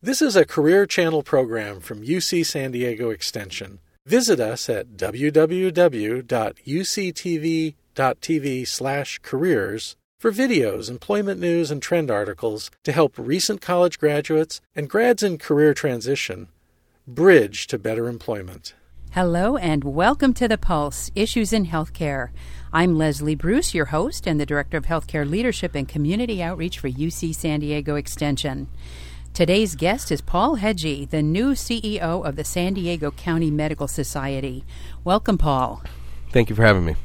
This is a Career Channel program from UC San Diego Extension. Visit us at www.uctv.tv/careers for videos, employment news, and trend articles to help recent college graduates and grads in career transition bridge to better employment. Hello and welcome to The Pulse Issues in Healthcare. I'm Leslie Bruce, your host and the Director of Healthcare Leadership and Community Outreach for UC San Diego Extension. Today's guest is Paul Hegyi, the new CEO of the San Diego County Medical Society. Welcome, Paul. Thank you for having me.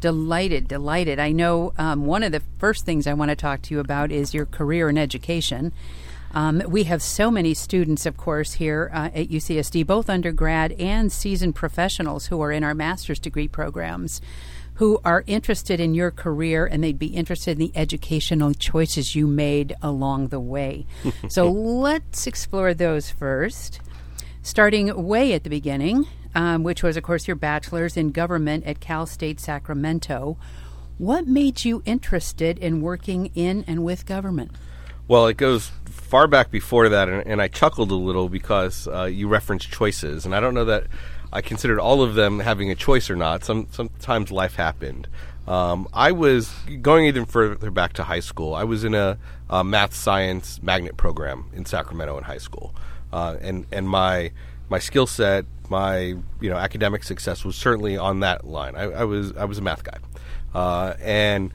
Delighted, delighted. I know um, one of the first things I want to talk to you about is your career in education. Um, we have so many students, of course, here uh, at UCSD, both undergrad and seasoned professionals who are in our master's degree programs who are interested in your career and they'd be interested in the educational choices you made along the way. so let's explore those first. Starting way at the beginning, um, which was, of course, your bachelor's in government at Cal State Sacramento. What made you interested in working in and with government? Well, it goes far back before that, and, and I chuckled a little because uh, you referenced choices, and I don't know that I considered all of them having a choice or not. Some sometimes life happened. Um, I was going even further back to high school. I was in a, a math science magnet program in Sacramento in high school, uh, and and my my skill set, my you know academic success was certainly on that line. I, I was I was a math guy, uh, and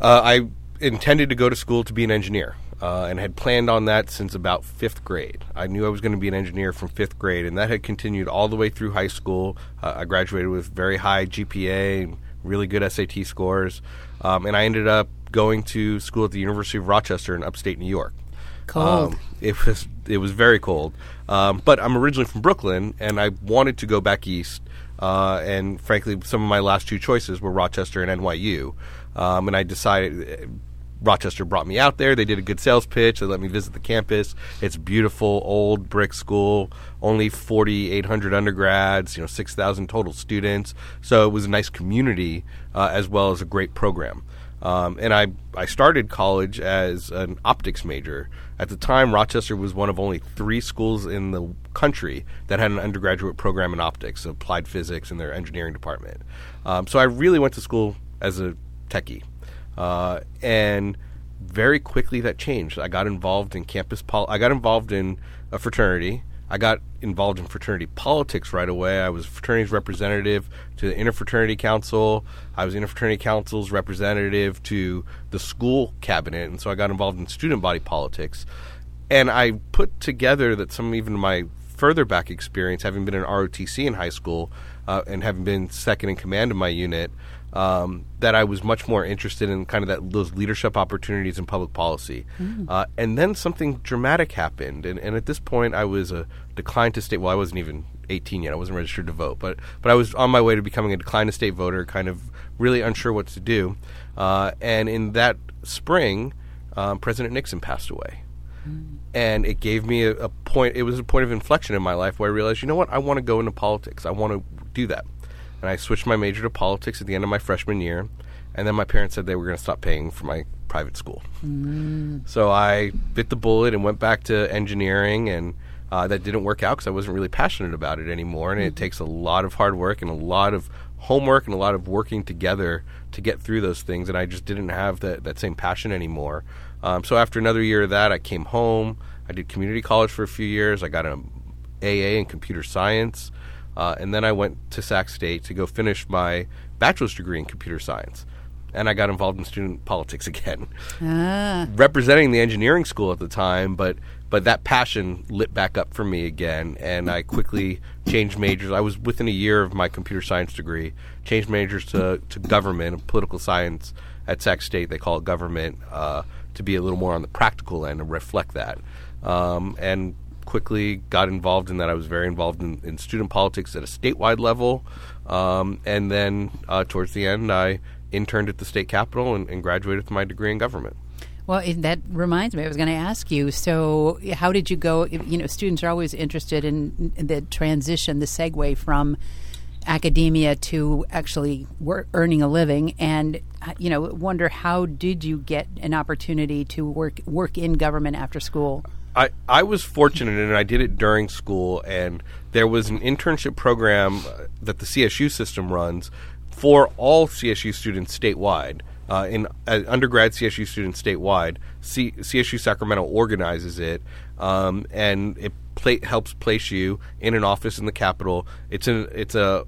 uh, I intended to go to school to be an engineer uh, and had planned on that since about fifth grade. I knew I was going to be an engineer from fifth grade, and that had continued all the way through high school. Uh, I graduated with very high GPA really good SAT scores, um, and I ended up going to school at the University of Rochester in upstate New York. Cold. Um, it was it was very cold, um, but I'm originally from Brooklyn, and I wanted to go back east. Uh, and frankly, some of my last two choices were Rochester and NYU. Um, and I decided Rochester brought me out there. They did a good sales pitch. They let me visit the campus. It's beautiful, old brick school. Only 4,800 undergrads. You know, 6,000 total students. So it was a nice community uh, as well as a great program. Um, and I, I started college as an optics major. At the time, Rochester was one of only three schools in the country that had an undergraduate program in optics, applied physics in their engineering department. Um, so I really went to school as a techie. Uh, and very quickly that changed. I got involved in campus pol- I got involved in a fraternity. I got involved in fraternity politics right away. I was fraternity's representative to the interfraternity council. I was interfraternity council's representative to the school cabinet, and so I got involved in student body politics. And I put together that some even my further back experience, having been in ROTC in high school uh, and having been second in command of my unit, um, that I was much more interested in kind of that those leadership opportunities in public policy. Mm. Uh, and then something dramatic happened, and, and at this point, I was a declined to state. Well, I wasn't even 18 yet; I wasn't registered to vote, but but I was on my way to becoming a declined to state voter, kind of really unsure what to do. Uh, and in that spring, um, President Nixon passed away. Mm. And it gave me a, a point. It was a point of inflection in my life where I realized, you know what, I want to go into politics. I want to do that and I switched my major to politics at the end of my freshman year. And then my parents said they were going to stop paying for my private school. Mm. So I bit the bullet and went back to engineering, and uh, that didn't work out because I wasn't really passionate about it anymore. And mm. it takes a lot of hard work and a lot of homework and a lot of working together to get through those things. And I just didn't have that, that same passion anymore. Um, so after another year of that, I came home. I did community college for a few years. I got an AA in computer science. Uh, and then I went to Sac State to go finish my bachelor's degree in computer science. And I got involved in student politics again, ah. representing the engineering school at the time. But but that passion lit back up for me again, and I quickly changed majors. I was within a year of my computer science degree, changed majors to, to government and political science at Sac State. They call it government uh, to be a little more on the practical end and reflect that. Um, and quickly got involved in that. I was very involved in, in student politics at a statewide level. Um, and then uh, towards the end, I interned at the state capitol and, and graduated with my degree in government. Well, that reminds me. I was going to ask you. So, how did you go? You know, students are always interested in the transition, the segue from academia to actually earning a living, and you know, wonder how did you get an opportunity to work work in government after school? I, I was fortunate and I did it during school, and there was an internship program uh, that the CSU system runs for all CSU students statewide. Uh, in uh, undergrad CSU students statewide, C- CSU Sacramento organizes it, um, and it pla- helps place you in an office in the Capitol. It's a it's a,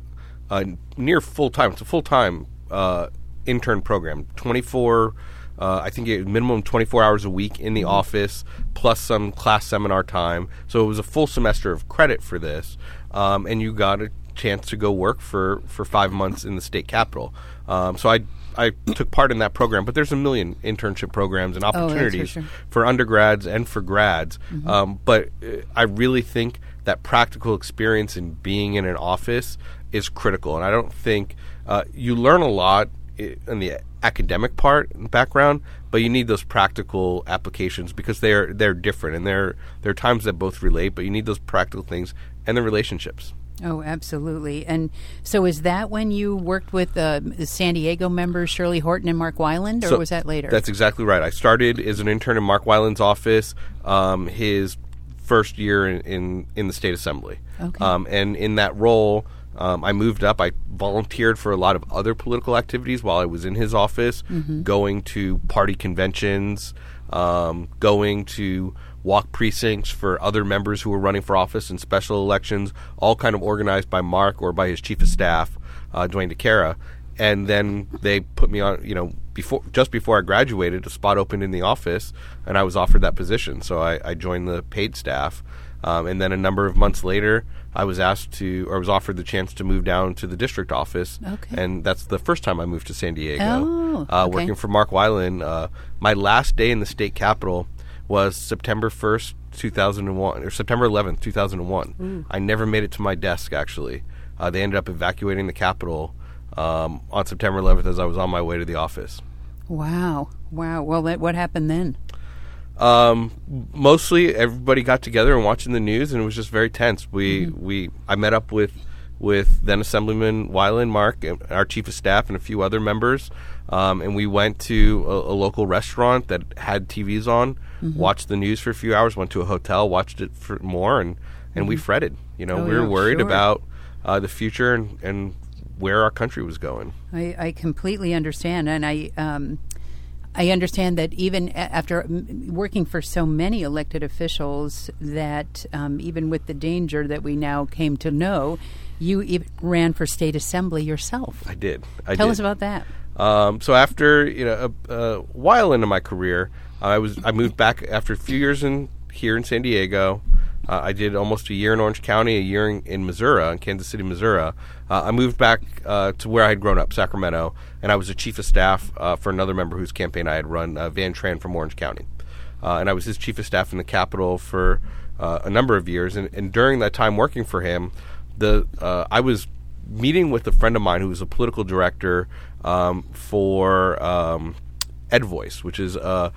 a near full time. It's a full time uh, intern program, twenty four uh, I think it minimum 24 hours a week in the mm-hmm. office, plus some class seminar time. So it was a full semester of credit for this, um, and you got a chance to go work for, for five months in the state capital. Um, so I I took part in that program, but there's a million internship programs and oh, opportunities oh, for, sure. for, undergrads and for grads. Mm-hmm. Um, but uh, I really think that practical experience in being in an office is critical, and I don't think uh, you learn a lot in the academic part and background, but you need those practical applications because they're they're different and there there are times that both relate, but you need those practical things and the relationships. Oh, absolutely. And so, is that when you worked with uh, the San Diego members Shirley Horton and Mark Wyland, or so was that later? That's exactly right. I started as an intern in Mark Wyland's office. Um, his first year in, in, in the state assembly, okay. um, and in that role. Um, I moved up. I volunteered for a lot of other political activities while I was in his office, mm-hmm. going to party conventions, um, going to walk precincts for other members who were running for office in special elections, all kind of organized by Mark or by his chief of staff, uh, Dwayne DeCara. And then they put me on, you know, before just before I graduated, a spot opened in the office, and I was offered that position. So I, I joined the paid staff. Um, and then a number of months later, I was asked to, or was offered the chance to move down to the district office. Okay. And that's the first time I moved to San Diego. Oh, uh, okay. Working for Mark Wyland. Uh, my last day in the state capitol was September 1st, 2001, or September 11th, 2001. Ooh. I never made it to my desk, actually. Uh, they ended up evacuating the capitol um, on September 11th as I was on my way to the office. Wow. Wow. Well, what happened then? Um, mostly everybody got together and watching the news, and it was just very tense. We mm-hmm. we I met up with with then Assemblyman Wyland, Mark, our chief of staff, and a few other members, um, and we went to a, a, local restaurant that had TVs on, mm-hmm. watched the news for a few hours, went to a hotel, watched it for more, and and mm-hmm. we fretted. You know, oh, we were yeah, worried sure. about uh, the future and and where our country was going. I, I completely understand, and I. Um, I understand that even after working for so many elected officials, that um, even with the danger that we now came to know, you ran for state assembly yourself. I did. I Tell did. us about that. Um, so after you know a, a, while into my career, I was I moved back after a few years in here in San Diego. Uh, I did almost a year in Orange County, a year in, in Missouri, in Kansas City, Missouri. Uh, I moved back uh, to where I had grown up, Sacramento, and I was a chief of staff uh, for another member whose campaign I had run, uh, Van Tran from Orange County. Uh, and I was his chief of staff in the Capitol for a number of years. And, and, during that time working for him, the I was meeting with a friend of mine who was a political director um, for um, EdVoice, which is a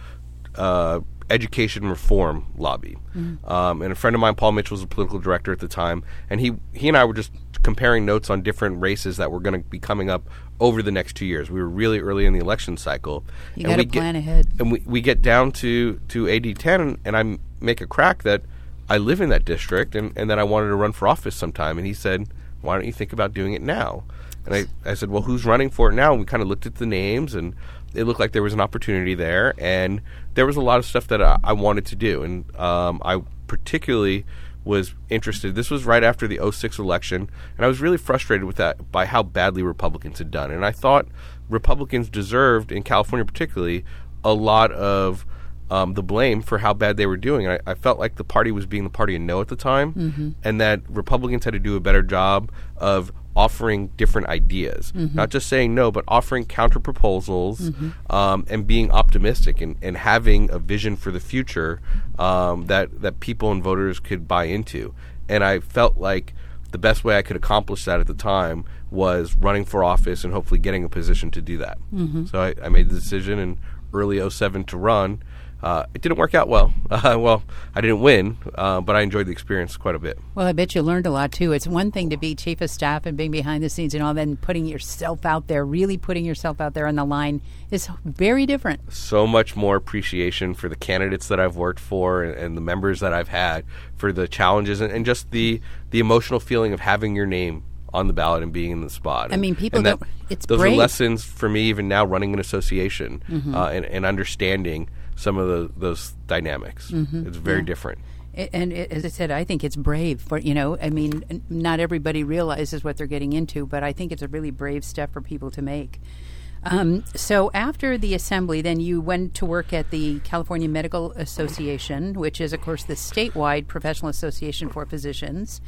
education reform lobby. Mm-hmm. Um, and a friend of mine, Paul Mitchell, was a political director at the time, and he he and I were just comparing notes on different races that were going to be coming up over the next two years. We were really early in the election cycle. You got to plan ahead. And we, we get down to, to AD 10, and I make a crack that I live in that district and, and that I wanted to run for office sometime. And he said, Why don't you think about doing it now? And I, I said, Well, who's running for it now? And we kind of looked at the names, and it looked like there was an opportunity there. And there was a lot of stuff that I, I wanted to do. And um, I particularly was interested. This was right after the 06 election, and I was really frustrated with that by how badly Republicans had done. And I thought Republicans deserved, in California particularly, a lot of um, the blame for how bad they were doing. I, I, felt like the party was being the party of no at the time, mm-hmm. and that Republicans had to do a better job of offering different ideas, mm-hmm. not just saying no, but offering counter proposals mm-hmm. um, and being optimistic and, and having a vision for the future um, that that people and voters could buy into. And I felt like the best way I could accomplish that at the time was running for office and hopefully getting a position to do that. Mm-hmm. So I, I, made the decision in early 07 to run. Uh, it didn't work out well. Uh, well, I didn't win, uh, but I enjoyed the experience quite a bit. Well, I bet you learned a lot too. It's one thing to be chief of staff and being behind the scenes and all, then putting yourself out there, really putting yourself out there on the line is very different. So much more appreciation for the candidates that I've worked for and, and the members that I've had for the challenges and, and, just the the emotional feeling of having your name on the ballot and being in the spot. I mean, people that, don't. It's those brave. are lessons for me even now running an association mm-hmm. uh, and, and, understanding some of the, those dynamics. Mm-hmm. It's very yeah. different. And as I said, I think it's brave for you know. I mean, not everybody realizes what they're getting into, but I think it's a really brave step for people to make. Um, so after the assembly, then you went to work at the California Medical Association, which is, of course, the statewide professional association for physicians.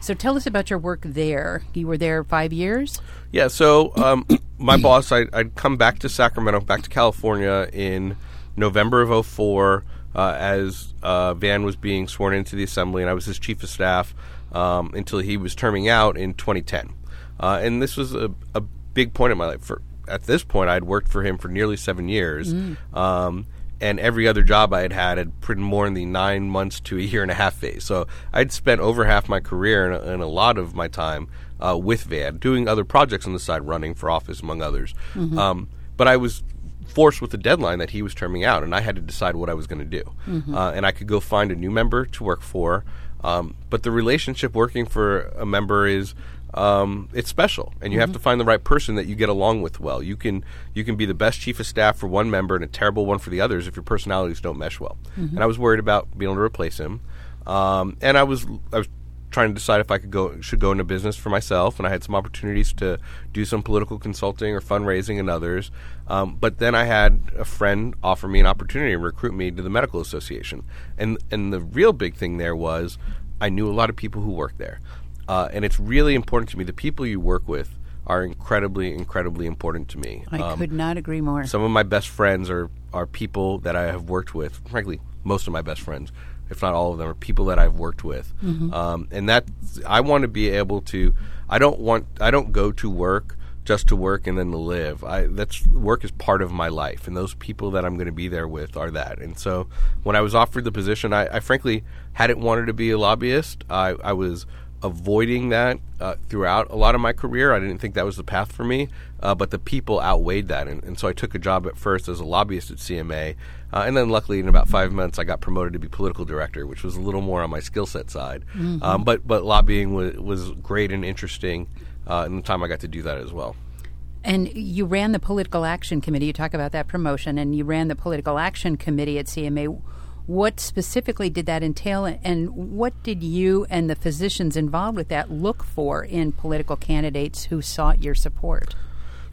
So tell us about your work there. You were there five years. Yeah. So um, my boss, I, would come back to Sacramento, back to California in November of 04 uh, as uh, Van was being sworn into the assembly, and I was his chief of staff um, until he was terming out in 2010. Uh, and this was a, a, big point in my life. For at this point, I had worked for him for nearly seven years. Mm. Um, and every other job I had had had put more in the nine months to a year and a half phase. So I'd spent over half my career and a, and a lot of my time uh, with Van, doing other projects on the side, running for office among others. Mm-hmm. Um, but I was forced with the deadline that he was terming out, and I had to decide what I was going to do. Mm-hmm. Uh, and I could go find a new member to work for. Um, but the relationship working for a member is um, it's special, and you mm-hmm. have to find the right person that you get along with well. You can you can be the best chief of staff for one member and a terrible one for the others if your personalities don't mesh well. Mm-hmm. And I was worried about being able to replace him, um, and I was I was trying to decide if I could go should go into business for myself, and I had some opportunities to do some political consulting or fundraising and others. Um, but then I had a friend offer me an opportunity to recruit me to the medical association, and and the real big thing there was I knew a lot of people who worked there. Uh, and it's really important to me. The people you work with are incredibly, incredibly important to me. I um, could not agree more. Some of my best friends are, are people that I have worked with. Frankly, most of my best friends, if not all of them, are people that I've worked with. Mm-hmm. Um, and that I want to be able to. I don't want. I don't go to work just to work and then to live. I that's work is part of my life, and those people that I'm going to be there with are that. And so, when I was offered the position, I, I frankly hadn't wanted to be a lobbyist. I, I was avoiding that uh, throughout a lot of my career. I didn't think that was the path for me, uh, but the people outweighed that, and, and, so I took a job at first as a lobbyist at CMA, uh, and then luckily in about five months I got promoted to be political director, which was a little more on my skill set side. Mm-hmm. Um, but but lobbying was was great and interesting, uh, in the time I got to do that as well. And you ran the political action committee. You talk about that promotion, and you ran the political action committee at CMA what specifically did that entail, and what did you and the physicians involved with that look for in political candidates who sought your support?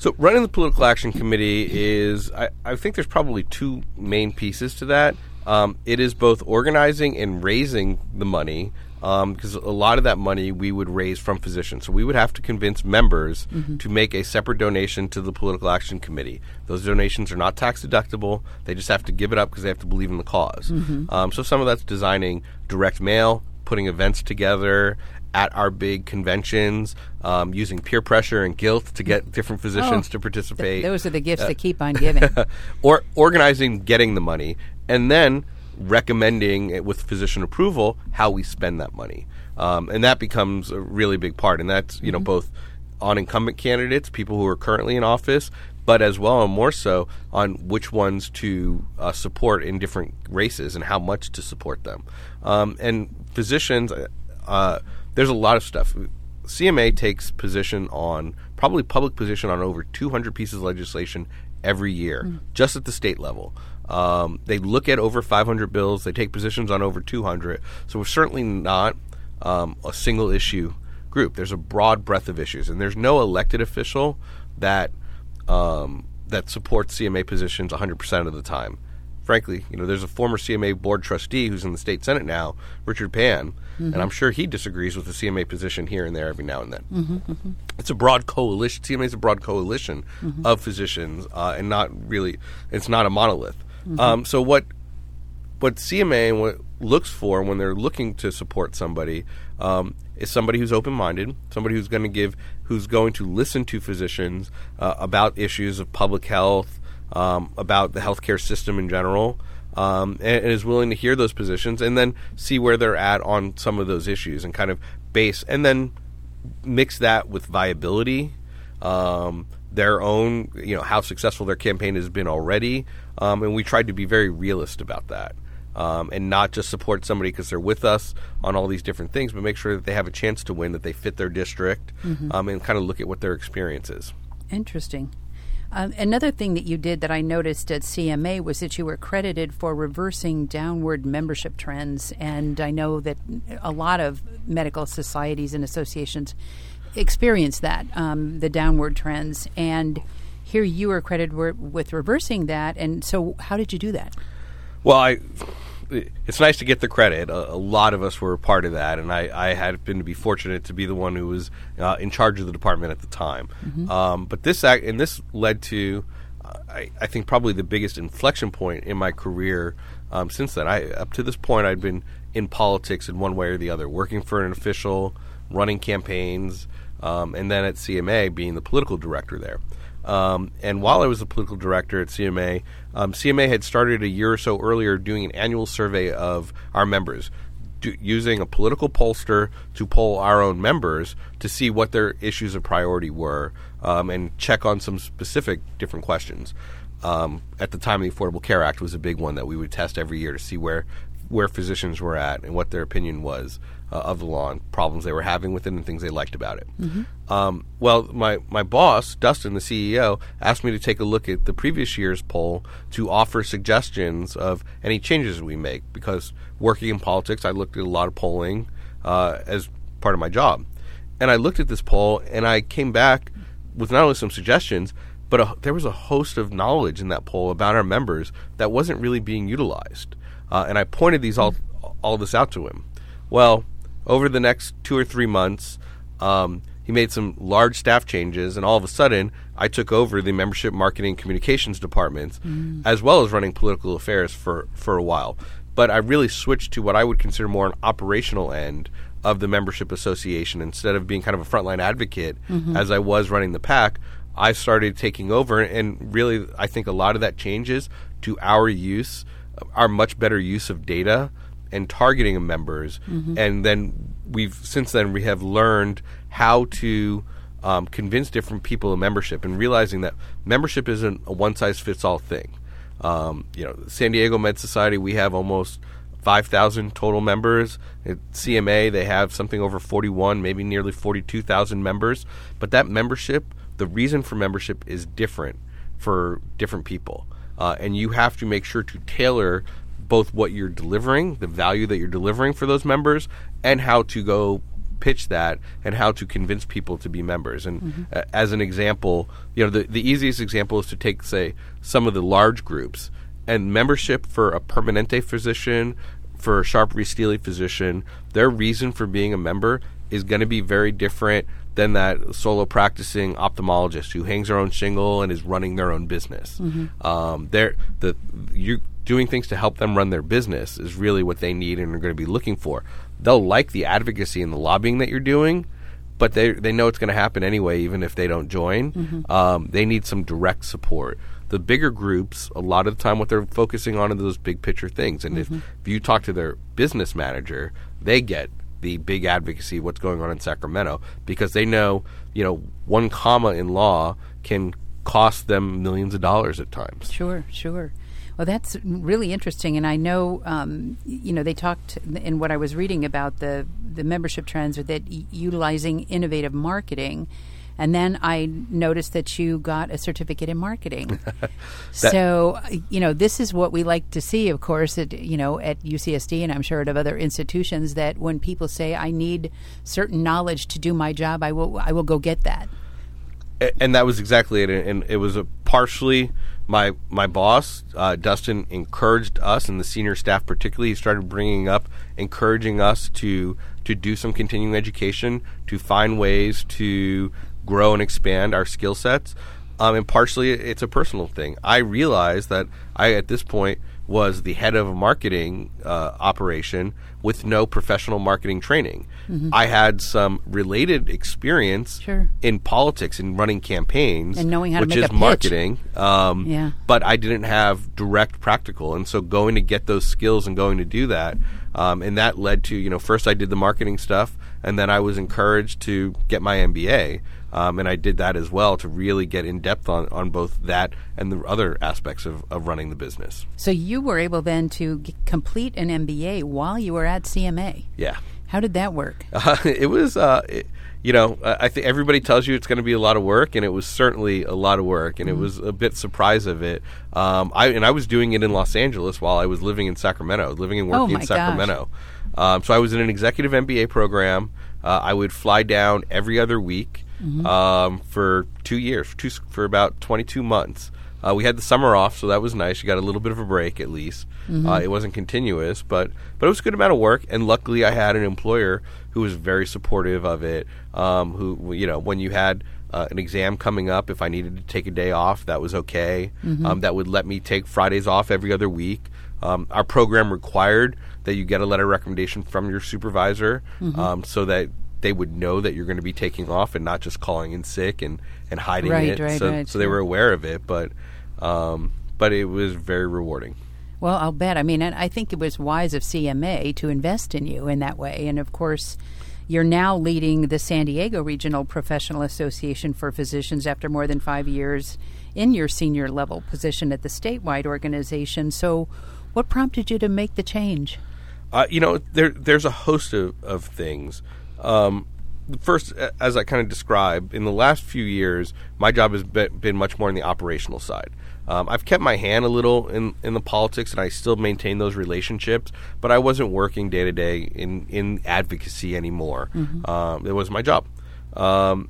So, running the political action committee is, I, I think there's probably two main pieces to that. Um, it is both organizing and raising the money because um, a lot of that money we would raise from physicians. So we would have to convince members mm-hmm. to make a separate donation to the Political Action Committee. Those donations are not tax deductible. They just have to give it up because they have to believe in the because mm-hmm. um, so some of that's designing direct mail, putting events together, at our big conventions, um, using peer pressure and guilt to get different physicians oh, to participate. Th- those are the gifts uh, that keep on giving. or organizing, getting the money, and then recommending with physician approval how we spend that money. Um, and that becomes a really big part. And that's, you know, mm-hmm. both on incumbent candidates, people who are currently in office, but as well and more so on which ones to uh, support in different races and how much to support them. Um, and physicians, uh, there's a lot of stuff. CMA takes position on probably public position on over 200 pieces of legislation every year, mm. just at the state level. Um, they look at over 500 bills. They take positions on over 200. So we're certainly not um, a single issue group. There's a broad breadth of issues, and there's no elected official that um, that supports CMA positions 100% of the time. Frankly, you know, there's a former CMA board trustee who's in the state senate now, Richard Pan, mm-hmm. and I'm sure he disagrees with the CMA position here and there every now and then. Mm-hmm, mm-hmm. It's a broad coalition. CMA is a broad coalition mm-hmm. of physicians, uh, and not really. It's not a monolith. Mm-hmm. Um, so what what CMA what looks for when they're looking to support somebody um, is somebody who's open minded, somebody who's going to give, who's going to listen to physicians uh, about issues of public health, um, about the healthcare system in general. um, and, and is willing to hear those positions and then see where they're at on some of those issues and kind of base and then mix that with viability, um, their own, you know, how successful their campaign has been already, um, and we tried to be very realist about that. Um, and not just support somebody because they're with us on all these different things, but make sure that they have a chance to win, that they fit their district, um, and kind of look at what their experience is. Interesting. Um, another thing that you did that I noticed at CMA was that you were credited for reversing downward membership trends. And I know that a lot of medical societies and associations experience that, um, the downward trends. And here you were credited with reversing that. And so, how did you do that? Well, I, it's nice to get the credit. A, a lot of us were a part of that, and I, I had been to be fortunate to be the one who was uh, in charge of the department at the time. Um, but this act, and this led to, uh, I, I think, probably the biggest inflection point in my career. Um, since then, I up to this point, I'd been in politics in one way or the other, working for an official, running campaigns, um, and then at CMA being the political director there. Um, and while I was the political director at CMA, um, CMA had started a year or so earlier doing an annual survey of our members, do, using a political pollster to poll our own members to see what their issues of priority were um, and check on some specific different questions. Um, at the time, the Affordable Care Act was a big one that we would test every year to see where where physicians were at and what their opinion was uh, of the law and problems they were having with it and things they liked about it. Um, well, my, my boss, Dustin, the CEO, asked me to take a look at the previous year's poll to offer suggestions of any changes we make because working in politics, I looked at a lot of polling uh, as part of my job. And I looked at this poll and I came back with not only some suggestions, but a, there was a host of knowledge in that poll about our members that wasn't really being utilized. Uh, and I pointed these all all this out to him. Well, over the next two or three months, um, he made some large staff changes, and all of a sudden, I took over the membership marketing communications departments, as well as running political affairs for for a while. But I really switched to what I would consider more an operational end of the membership association instead of being kind of a frontline advocate as I was running the pack. I started taking over, and really, I think a lot of that changes to our use, our much better use of data and targeting of members. And then we've since then we have learned how to um, convince different people of membership, and realizing that membership isn't a one size fits all thing. Um, you know, San Diego Med Society, we have almost 5,000 total members. At CMA, they have something over 41, maybe nearly 42,000 members. But that membership, the reason for membership is different for different people. Uh, and you have to make sure to tailor both what you're delivering, the value that you're delivering for those members, and how to go pitch that and how to convince people to be members. And uh, as an example, you know, the, the easiest example is to take, say, some of the large groups and membership for a permanente physician, for a Sharp Stealy physician, their reason for being a member is going to be very different than that solo practicing ophthalmologist who hangs their own shingle and is running their own business. Um, they're the you doing things to help them run their business is really what they need and are going to be looking for. They'll like the advocacy and the lobbying that you're doing, but they they know it's going to happen anyway, even if they don't join. Um, they need some direct support. The bigger groups, a lot of the time, what they're focusing on are those big picture things. And if, if you talk to their business manager, they get the big advocacy of what's going on in Sacramento because they know, you know, one comma in law can cost them millions of dollars at times. Sure, sure. Well, that's really interesting, and I know, um, you know, they talked in what I was reading about the the membership trends or that y- utilizing innovative marketing, and then I noticed that you got a certificate in marketing. so, you know, this is what we like to see, of course, at you know at UCSD, and I'm sure at other institutions that when people say I need certain knowledge to do my job, I will I will go get that. And that was exactly it. And it was a partially my my boss uh, Dustin encouraged us and the senior staff particularly. He started bringing up, encouraging us to to do some continuing education, to find ways to grow and expand our skill sets. Um, and partially, it's a personal thing. I realized that I, at this point, was the head of a marketing uh, operation with no professional marketing training. I had some related experience Mm-hmm. Sure. in politics and running campaigns And knowing how to which make is marketing. Um, Yeah. But I didn't have direct practical, and so going to get those skills and going to do that, um, and that led to you know first I did the marketing stuff, and then I was encouraged to get my MBA. Um, and I did that as well to really get in depth on, on both that and the other aspects of, of running the business. So you were able then to g- complete an MBA while you were at CMA. Yeah. How did that work? Uh, it was, uh, it, you know, I think everybody tells you it's going to be a lot of work, and it was certainly a lot of work, and it was a bit surprise of it. Um, I and I was doing it in Los Angeles while I was living in Sacramento, living and Oh, working my in. Sacramento. Um, so I was in an executive MBA program. Uh, I would fly down every other week Mm-hmm. um, for two years, two, for about 22 months. Uh, we had the summer off, so that was nice. You got a little bit of a break at least. Mm-hmm. Uh, it wasn't continuous, but but it was a good amount of work. And luckily, I had an employer who was very supportive of it. Um, who you know, when you had uh, an exam coming up, if I needed to take a day off, that was okay. Um, that would let me take Fridays off every other week. Um, our program required that you get a letter of recommendation from your supervisor, um, so that they would know that you're going to be taking off and not just calling in sick and, and hiding Right, it. right, so, right, so they were aware of it, but um, but it was very rewarding. Well, I'll bet. I mean, I think it was wise of CMA to invest in you in that way. And of course, you're now leading the San Diego Regional Professional Association for Physicians after more than five years in your senior level position at the statewide organization. So, what prompted you to make the change? Uh, you know, there there's a host of, of things. Um, first, as I kind of described, in the last few years, my job has been, much more on the operational side. Um, I've kept my hand a little in, in the politics, and I still maintain those relationships. But I wasn't working day to day in in advocacy anymore. Um, it was my job. Um,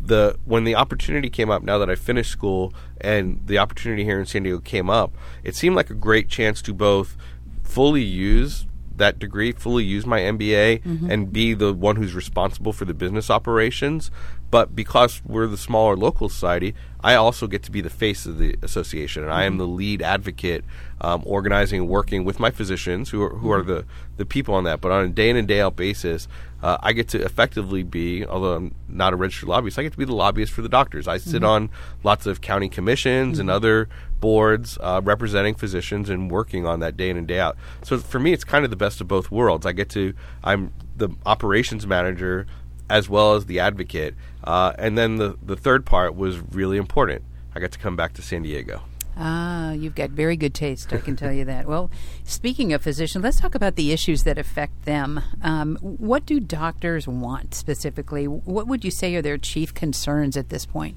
the when the opportunity came up now that I finished school and the opportunity here in San Diego came up, it seemed like a great chance to both fully use that degree, fully use my MBA, mm-hmm. and be the one who's responsible for the business operations. But because we're the smaller local society, I also get to be the face of the association, and I am the lead advocate, um, organizing and working with my physicians, who are, who are the, the people on that. But on a day in and day out basis, uh, I get to effectively be, although I'm not a registered lobbyist, I get to be the lobbyist for the doctors. I sit on lots of county commissions and other boards uh, representing physicians and working on that day in and day out. So for me, it's kind of the best of both worlds. I get to, I'm the operations manager as well as the advocate. Uh, and then the, the third part was really important. I got to come back to San Diego. Ah, you've got very good taste, I can tell you that. Well, speaking of physicians, let's talk about the issues that affect them. Um, what do doctors want specifically? What would you say are their chief concerns at this point?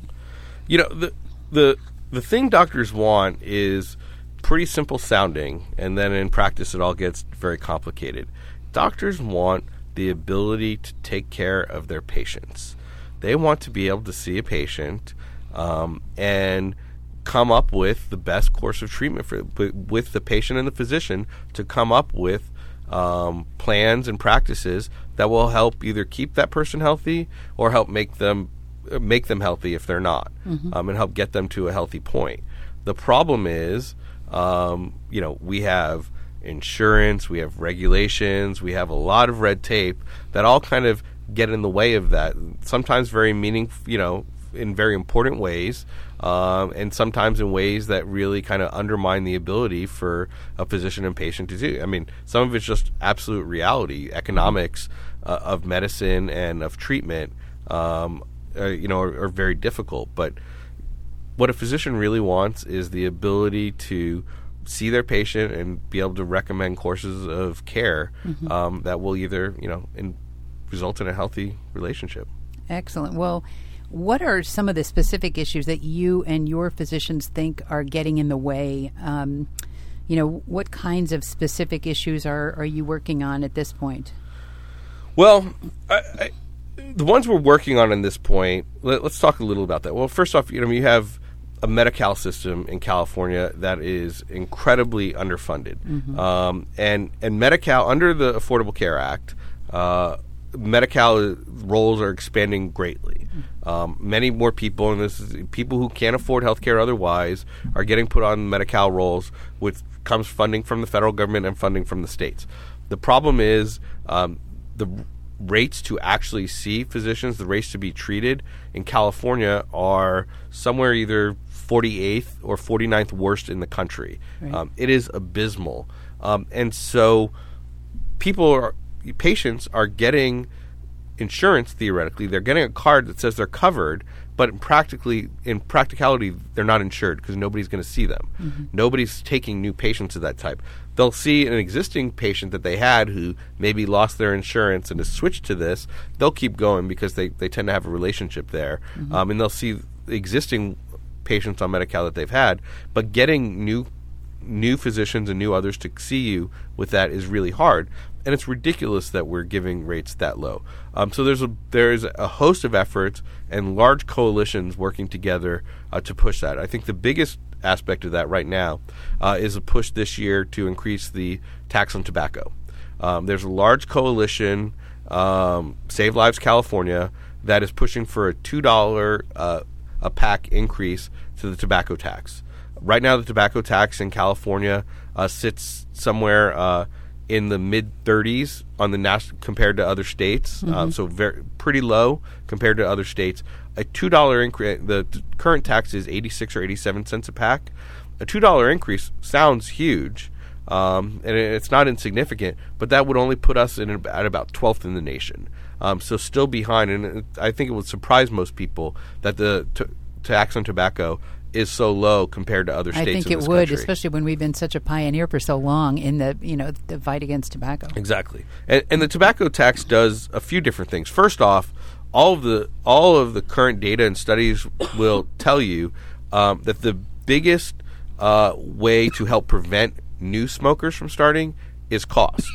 You know, the the the thing doctors want is pretty simple sounding, and then in practice it all gets very complicated. Doctors want the ability to take care of their patients. They want to be able to see a patient um, and come up with the best course of treatment for with the patient and the physician to come up with um, plans and practices that will help either keep that person healthy or help make them make them healthy if they're not, um, and help get them to a healthy point. The problem is, um, you know, we have insurance, we have regulations, we have a lot of red tape that all kind of get in the way of that. Sometimes very meaning, you know, in very important ways, um, and sometimes in ways that really kind of undermine the ability for a physician and patient to do. I mean, some of it's just absolute reality, economics uh, of medicine and of treatment. Um, uh, you know, are, are very difficult. But what a physician really wants is the ability to see their patient and be able to recommend courses of care um, that will either, you know, in, result in a healthy relationship. Excellent. Well, what are some of the specific issues that you and your physicians think are getting in the way? Um, you know, what kinds of specific issues are, are you working on at this point? Well, I, I, the ones we're working on in this point, let, us talk a little about that. Well, first off, you know, you have a Medi-Cal system in California that is incredibly underfunded, um, and and Medi-Cal under the Affordable Care Act, uh, Medi-Cal rolls are expanding greatly. Um, many more people, and this is people who can't afford health care otherwise, are getting put on Medi-Cal rolls, which comes funding from the federal government and funding from the states. The problem is um, the rates to actually see physicians, the rates to be treated in California are somewhere either 48th or 49th worst in the country. Right. Um, it is abysmal. Um, and so people are, patients are getting insurance theoretically. They're getting a card that says they're covered, but in practically in practicality they're not insured because nobody's going to see them. Mm-hmm. Nobody's taking new patients of that type. They'll see an existing patient that they had who maybe lost their insurance and has switched to this. They'll keep going because they, they tend to have a relationship there, Mm-hmm. um, and they'll see existing patients on Medi-Cal that they've had. But getting new new physicians and new others to see you with that is really hard, and it's ridiculous that we're giving rates that low. Um, so there's a there's a host of efforts and large coalitions working together uh, to push that. I think the biggest aspect of that right now uh, is a push this year to increase the tax on tobacco. Um, there's a large coalition, um, Save Lives California, that is pushing for a two dollar uh, a pack increase to the tobacco tax. Right now, the tobacco tax in California uh, sits somewhere uh, in the mid 30s on the nas- compared to other states, um, so very pretty low compared to other states. A two dollar increase. The t- current tax is 86 or 87 cents a pack. A two dollar increase sounds huge, um, and it's not insignificant, but that would only put us in at about 12th in the nation. Um, so still behind, and I think it would surprise most people that the t- tax on tobacco is so low compared to other states. I think in it would, country. especially when we've been such a pioneer for so long in the you know the fight against tobacco. Exactly, and, and the tobacco tax does a few different things. First off, all of the all of the current data and studies will tell you um, that the biggest uh, way to help prevent new smokers from starting is cost.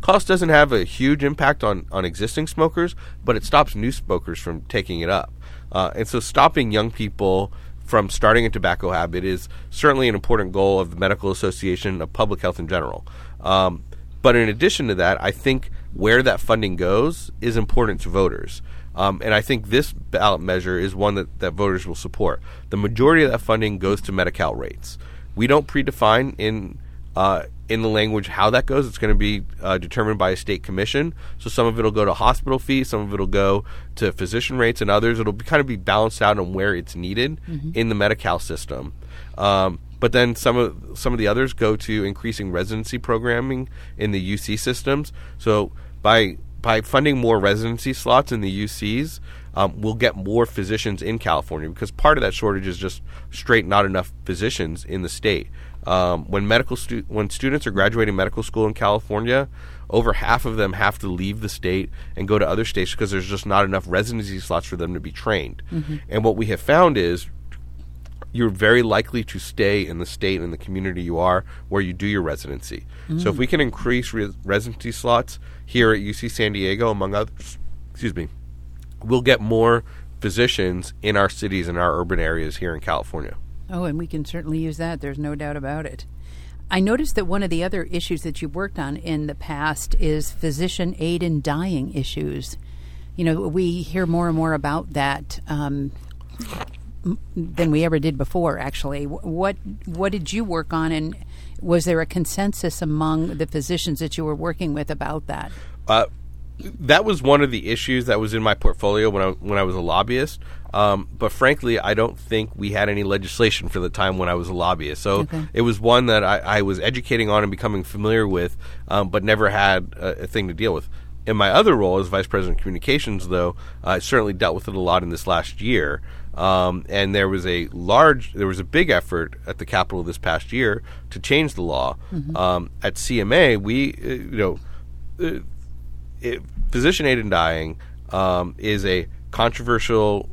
Cost doesn't have a huge impact on, on existing smokers, but it stops new smokers from taking it up. Uh, and so, stopping young people from starting a tobacco habit is certainly an important goal of the Medical Association of Public Health in general. Um, but in addition to that, I think where that funding goes is important to voters. Um, and I think this ballot measure is one that, that voters will support. The majority of that funding goes to Medi-Cal rates. We don't predefine in uh, in the language how that goes. It's going to be uh, determined by a state commission. So some of it will go to hospital fees, some of it will go to physician rates, and others it'll be, kind of be balanced out on where it's needed in the Medi-Cal system. Um, but then some of some of the others go to increasing residency programming in the UC systems. So by by funding more residency slots in the UCs, um, we'll get more physicians in California because part of that shortage is just straight not enough physicians in the state. Um, when medical stu- when students are graduating medical school in California, over half of them have to leave the state and go to other states because there's just not enough residency slots for them to be trained. And what we have found is you're very likely to stay in the state and the community you are where you do your residency. So if we can increase re- residency slots here at UC San Diego, among others, excuse me, we'll get more physicians in our cities and our urban areas here in California. Oh, and we can certainly use that. There's no doubt about it. I noticed that one of the other issues that you worked on in the past is physician aid in dying issues. You know, we hear more and more about that um, than we ever did before. Actually, what what did you work on, and was there a consensus among the physicians that you were working with about that? Uh, that was one of the issues that was in my portfolio when I when I was a lobbyist. Um, but frankly, I don't think we had any legislation for the time when I was a lobbyist. So Okay. it was one that I, I was educating on and becoming familiar with, um, but never had a, a thing to deal with. In my other role as vice president of communications, though, I certainly dealt with it a lot in this last year. Um, and there was a large, there was a big effort at the Capitol this past year to change the law. Um, at CMA, we, uh, you know, uh, it, physician aid in dying um, is a controversial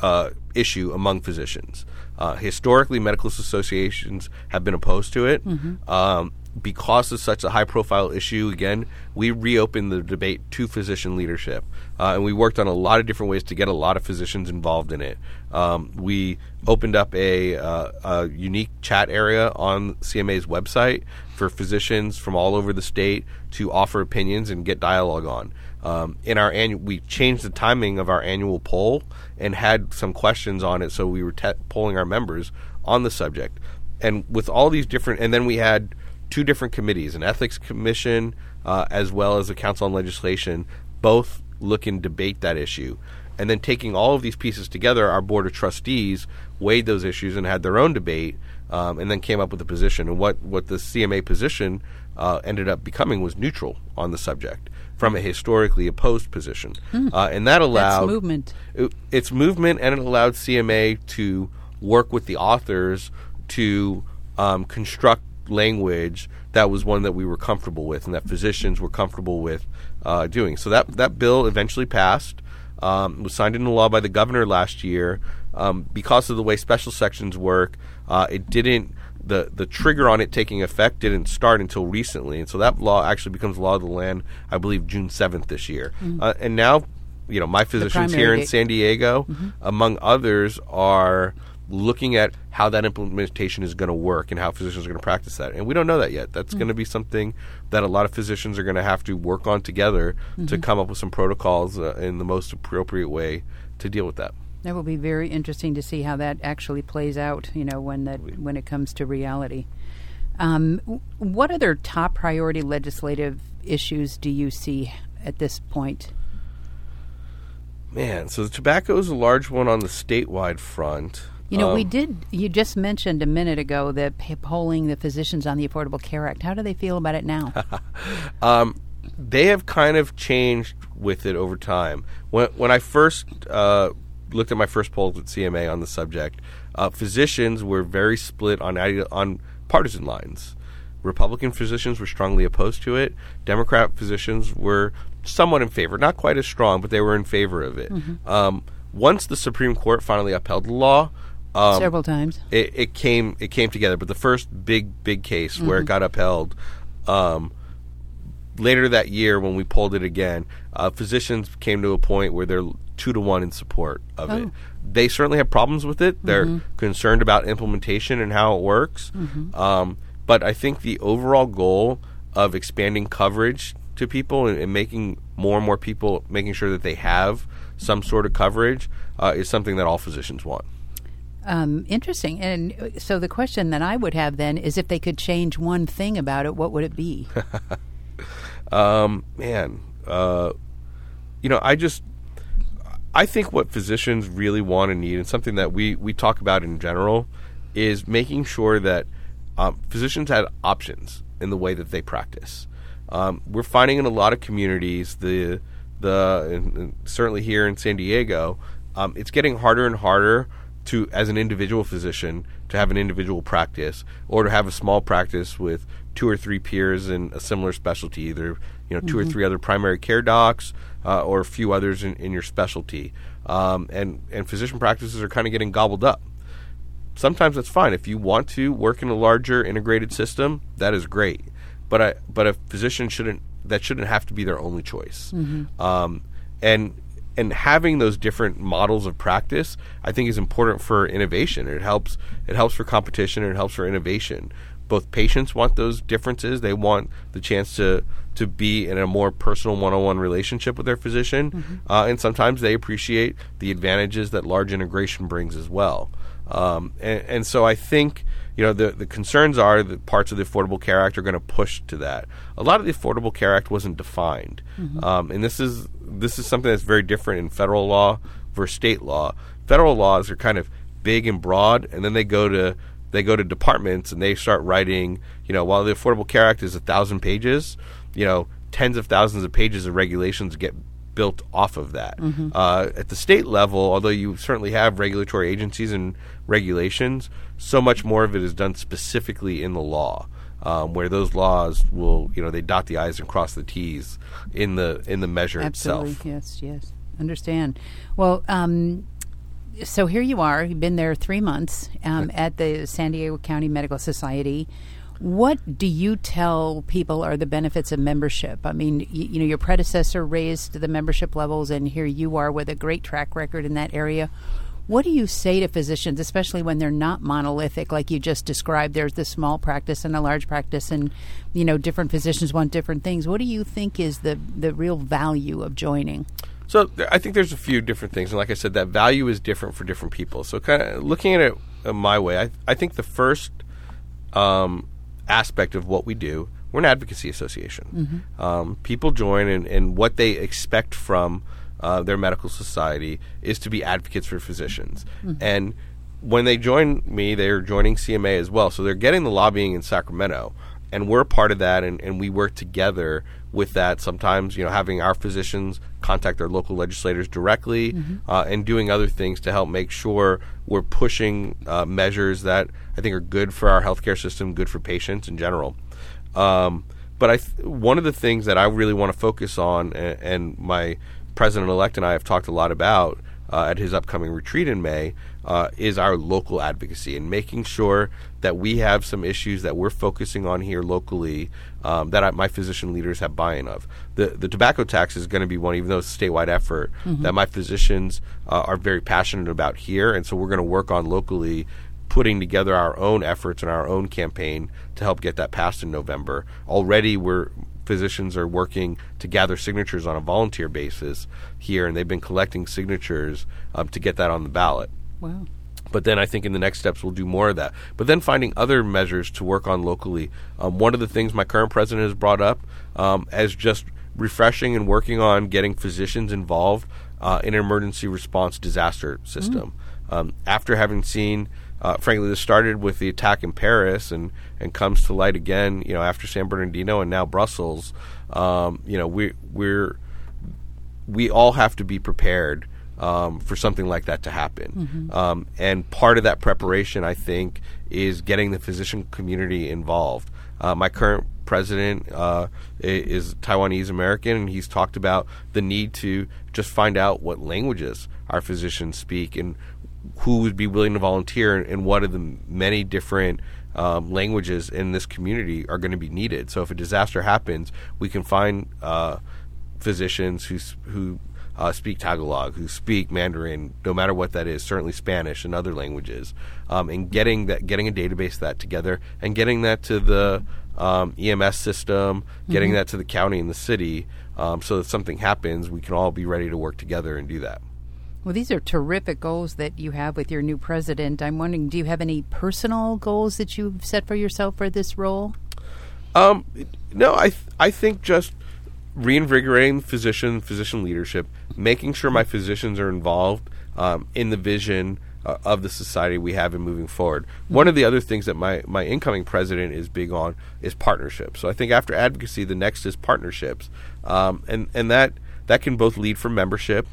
uh, issue among physicians. Uh, historically, medical associations have been opposed to it. Um, because it's such a high profile issue, again, we reopened the debate to physician leadership. Uh, and we worked on a lot of different ways to get a lot of physicians involved in it. Um, we opened up a, uh, a, unique chat area on CMA's website for physicians from all over the state to offer opinions and get dialogue on. Um, in our annual, we changed the timing of our annual poll and had some questions on it, so we were te- polling our members on the subject. And with all these different, and then we had two different committees, an ethics commission uh, as well as a council on legislation, both look and debate that issue. And then taking all of these pieces together, our board of trustees weighed those issues and had their own debate, um, and then came up with a position. And what what the CMA position uh, ended up becoming was neutral on the subject from a historically opposed position, hmm. uh, and that allowed That's movement. It, it's movement, and it allowed CMA to work with the authors to um, construct language that was one that we were comfortable with and that physicians were comfortable with uh, doing. So that that bill eventually passed. Um, was signed into law by the governor last year. Um, because of the way special sessions work, uh, it didn't the the trigger on it taking effect didn't start until recently, and so that law actually becomes law of the land, I believe, June seventh this year. Mm-hmm. Uh, and now, you know, my physicians here in San Diego, mm-hmm. among others, are looking at how that implementation is going to work and how physicians are going to practice that. And we don't know that yet. That's mm-hmm. going to be something that a lot of physicians are going to have to work on together mm-hmm. to come up with some protocols uh, in the most appropriate way to deal with that. That will be very interesting to see how that actually plays out. You know, when that when it comes to reality. Um, what other top priority legislative issues do you see at this point? Man, so the tobacco is a large one on the statewide front. You know, um, we did. You just mentioned a minute ago that polling the physicians on the Affordable Care Act. How do they feel about it now? um, they have kind of changed with it over time. When when I first uh, looked at my first polls at CMA on the subject, uh, physicians were very split on on partisan lines. Republican physicians were strongly opposed to it. Democrat physicians were somewhat in favor, not quite as strong, but they were in favor of it. Mm-hmm. Um, once the Supreme Court finally upheld the law, um, Several times. It, it, came it came together, but the first big big case mm-hmm. where it mm-hmm. got upheld, um, later that year when we pulled it again, uh, physicians came to a point where they're two to one in support of oh. it. They certainly have problems with it. They're mm-hmm. concerned about implementation and how it works. Mm-hmm. Um, but I think the overall goal of expanding coverage to people and, and, making more and more people making sure that they have some sort of coverage uh, is something that all physicians want. Um, interesting. And uh, so the question that I would have then is if they could change one thing about it, what would it be? um, man, uh, you know, I just, I think what physicians really want and need, and something that we, we talk about in general, is making sure that um, physicians have options in the way that they practice. Um, we're finding in a lot of communities, the the and, and certainly here in San Diego, um, it's getting harder and harder to as an individual physician to have an individual practice or to have a small practice with two or three peers in a similar specialty either you know 2 mm-hmm. or three other primary care docs uh, or a few others in, in your specialty. Um, and and physician practices are kind of getting gobbled up. Sometimes that's fine. If you want to work in a larger integrated system that is great. But I, but a physician shouldn't that shouldn't have to be their only choice. Mm-hmm. um, and and having those different models of practice, I think, is important for innovation. It helps. It helps for competition and it helps for innovation. Both patients want those differences. They want the chance to to be in a more personal one-on-one relationship with their physician, mm-hmm. uh, and sometimes they appreciate the advantages that large integration brings as well. Um, and, and so I think you know the the concerns are that parts of the Affordable Care Act are going to push to that. A lot of the Affordable Care Act wasn't defined, mm-hmm. um, and this is this is something that's very different in federal law versus state law. Federal laws are kind of big and broad, and then they go to they go to departments and they start writing. You know, while the Affordable Care Act is a thousand pages, you know, tens of thousands of pages of regulations get built off of that. Mm-hmm. Uh, at the state level, although you certainly have regulatory agencies and regulations, so much more of it is done specifically in the law um, where those laws will, you know, they dot the i's and cross the t's in the in the measure Absolutely. itself. Yes, yes, understand. Well, um, so here you are. You've been there three months um, at the San Diego County Medical Society. What do you tell people are the benefits of membership? I mean, you, you know, your predecessor raised the membership levels, and here you are with a great track record in that area. What do you say to physicians, especially when they're not monolithic, like you just described? There's the small practice and a large practice, and you know, different physicians want different things. What do you think is the the real value of joining? So I think there's a few different things, and like I said, that value is different for different people. So kind of looking at it uh, my way, I, I think the first um, aspect of what we do, we're an advocacy association. Mm-hmm. Um, people join, and, and what they expect from uh, their medical society is to be advocates for physicians. Mm-hmm. And when they join me, they're joining CMA as well. So they're getting the lobbying in Sacramento. And we're a part of that, and, and we work together with that. Sometimes, you know, having our physicians contact their local legislators directly mm-hmm. uh, and doing other things to help make sure we're pushing uh, measures that I think are good for our healthcare system, good for patients in general. Um, but I th- one of the things that I really want to focus on, and, and my president elect and I have talked a lot about uh, at his upcoming retreat in May uh, is our local advocacy and making sure that we have some issues that we're focusing on here locally um, that I, my physician leaders have buy-in of. The the tobacco tax is going to be one, even though it's a statewide effort, mm-hmm. that my physicians uh, are very passionate about here, and so we're going to work on locally putting together our own efforts and our own campaign to help get that passed in November. Already, we're physicians are working to gather signatures on a volunteer basis here, and they've been collecting signatures um, to get that on the ballot. Wow. But then I think in the next steps we'll do more of that. But then finding other measures to work on locally. Um, one of the things my current president has brought up um, as just refreshing and working on getting physicians involved uh, in an emergency response disaster system. Mm. Um, after having seen uh, frankly, this started with the attack in Paris and, and comes to light again, you know, after San Bernardino and now Brussels. Um, you know, we we're we all have to be prepared um, for something like that to happen. Mm-hmm. Um, and part of that preparation, I think, is getting the physician community involved. Uh, my current president uh, is Taiwanese American, and he's talked about the need to just find out what languages our physicians speak and who would be willing to volunteer and what are the many different um, languages in this community are going to be needed. So if a disaster happens, we can find uh, physicians who who uh, speak Tagalog, who speak Mandarin, no matter what that is, certainly Spanish and other languages, um, and getting that, getting a database that together, and getting that to the um, EMS system, getting mm-hmm. that to the county and the city, um, so that something happens, we can all be ready to work together and do that. Well, these are terrific goals that you have with your new president. I'm wondering, do you have any personal goals that you've set for yourself for this role? Um, no, I th- I think just reinvigorating physician physician leadership, making sure my physicians are involved um, in the vision uh, of the society we have in moving forward. Mm-hmm. One of the other things that my my incoming president is big on is partnerships. So I think after advocacy, the next is partnerships, um, and and that that can both lead from membership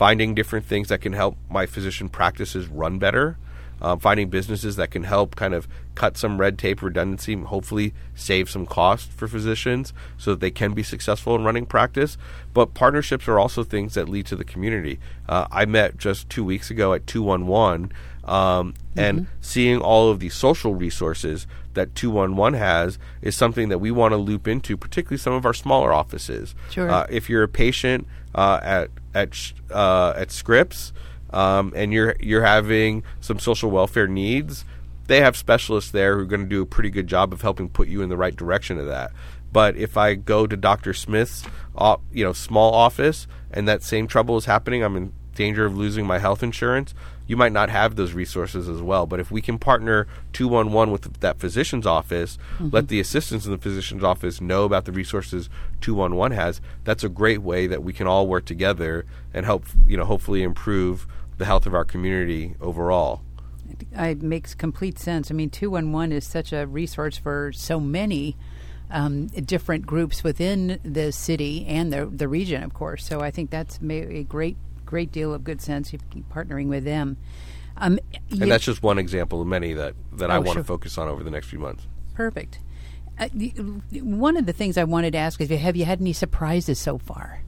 finding different things that can help my physician practices run better, um, finding businesses that can help kind of cut some red tape redundancy, and hopefully save some cost for physicians so that they can be successful in running practice. But partnerships are also things that lead to the community. Uh, I met just two weeks ago at 211. Um, mm-hmm. And seeing all of the social resources that 211 has is something that we want to loop into, particularly some of our smaller offices. Sure. Uh, if you're a patient uh, at at uh, at Scripps um, and you're you're having some social welfare needs, they have specialists there who are going to do a pretty good job of helping put you in the right direction of that. But if I go to Dr. Smith's, uh, you know, small office, and that same trouble is happening, I'm in danger of losing my health insurance you might not have those resources as well. But if we can partner 211 with that physician's office, mm-hmm. let the assistants in the physician's office know about the resources 211 has, that's a great way that we can all work together and help, you know, hopefully improve the health of our community overall. It makes complete sense. I mean, 211 is such a resource for so many um, different groups within the city and the, the region, of course. So I think that's a great great deal of good sense. You keep partnering with them. Um, and that's just one example of many that, that oh, I want sure. to focus on over the next few months. Perfect. Uh, one of the things I wanted to ask is have you had any surprises so far?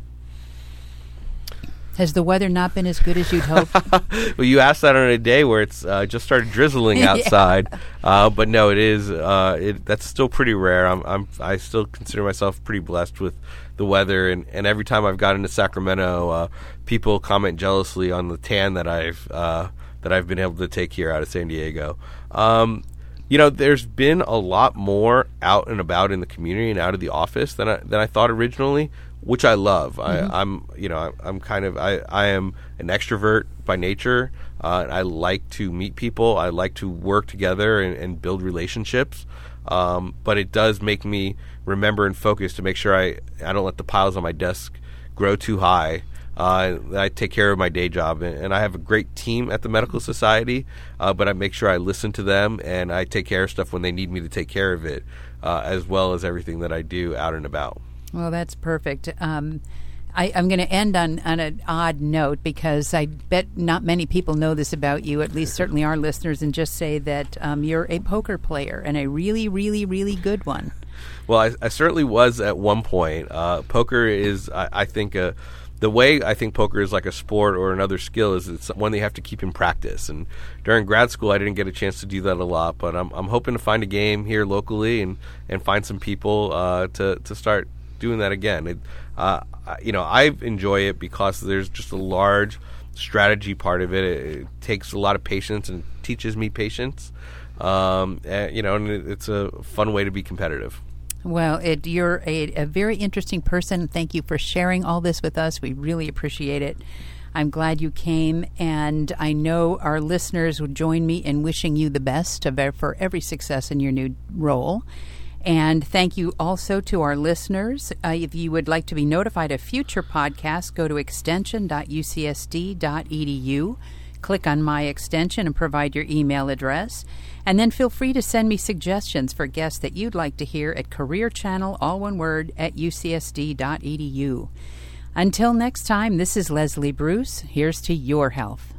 Has the weather not been as good as you'd hoped? well, you asked that on a day where it's uh, just started drizzling outside, yeah. uh, but no, it is. Uh, it, that's still pretty rare. I'm, I'm, I still consider myself pretty blessed with the weather, and, and every time I've gotten to Sacramento, uh, people comment jealously on the tan that I've uh, that I've been able to take here out of San Diego. Um, you know, there's been a lot more out and about in the community and out of the office than I, than I thought originally which I love. Mm-hmm. I, am you know, I'm kind of, I, I am an extrovert by nature. Uh, I like to meet people. I like to work together and, and build relationships. Um, but it does make me remember and focus to make sure I, I don't let the piles on my desk grow too high. Uh, I take care of my day job, and, and, I have a great team at the Medical Society. Uh, but I make sure I listen to them and I take care of stuff when they need me to take care of it, uh, as well as everything that I do out and about. Well, that's perfect. Um, I, am going to end on, on an odd note because I bet not many people know this about you, at least certainly our listeners, and just say that um, you're a poker player and a really, really, really good one. Well, I, I certainly was at one point. Uh, poker is, I, I think, a the way I think poker is like a sport or another skill is it's one that you have to keep in practice. And during grad school, I didn't get a chance to do that a lot, but I'm, I'm hoping to find a game here locally and, and find some people uh, to, to start doing that again. It, uh, you know, I enjoy it because there's just a large strategy part of it. It, it takes a lot of patience and teaches me patience. Um, and, you know, and it's a fun way to be competitive. Well, it, you're a, a very interesting person. Thank you for sharing all this with us. We really appreciate it. I'm glad you came, and I know our listeners would join me in wishing you the best for every success in your new role. And thank you also to our listeners. Uh, if you would like to be notified of future podcasts, go to extension.ucsd.edu, click on My Extension, and provide your email address. And then feel free to send me suggestions for guests that you'd like to hear at Career Channel, all one word, at ucsd.edu. Until next time, this is Leslie Bruce. Here's to your health.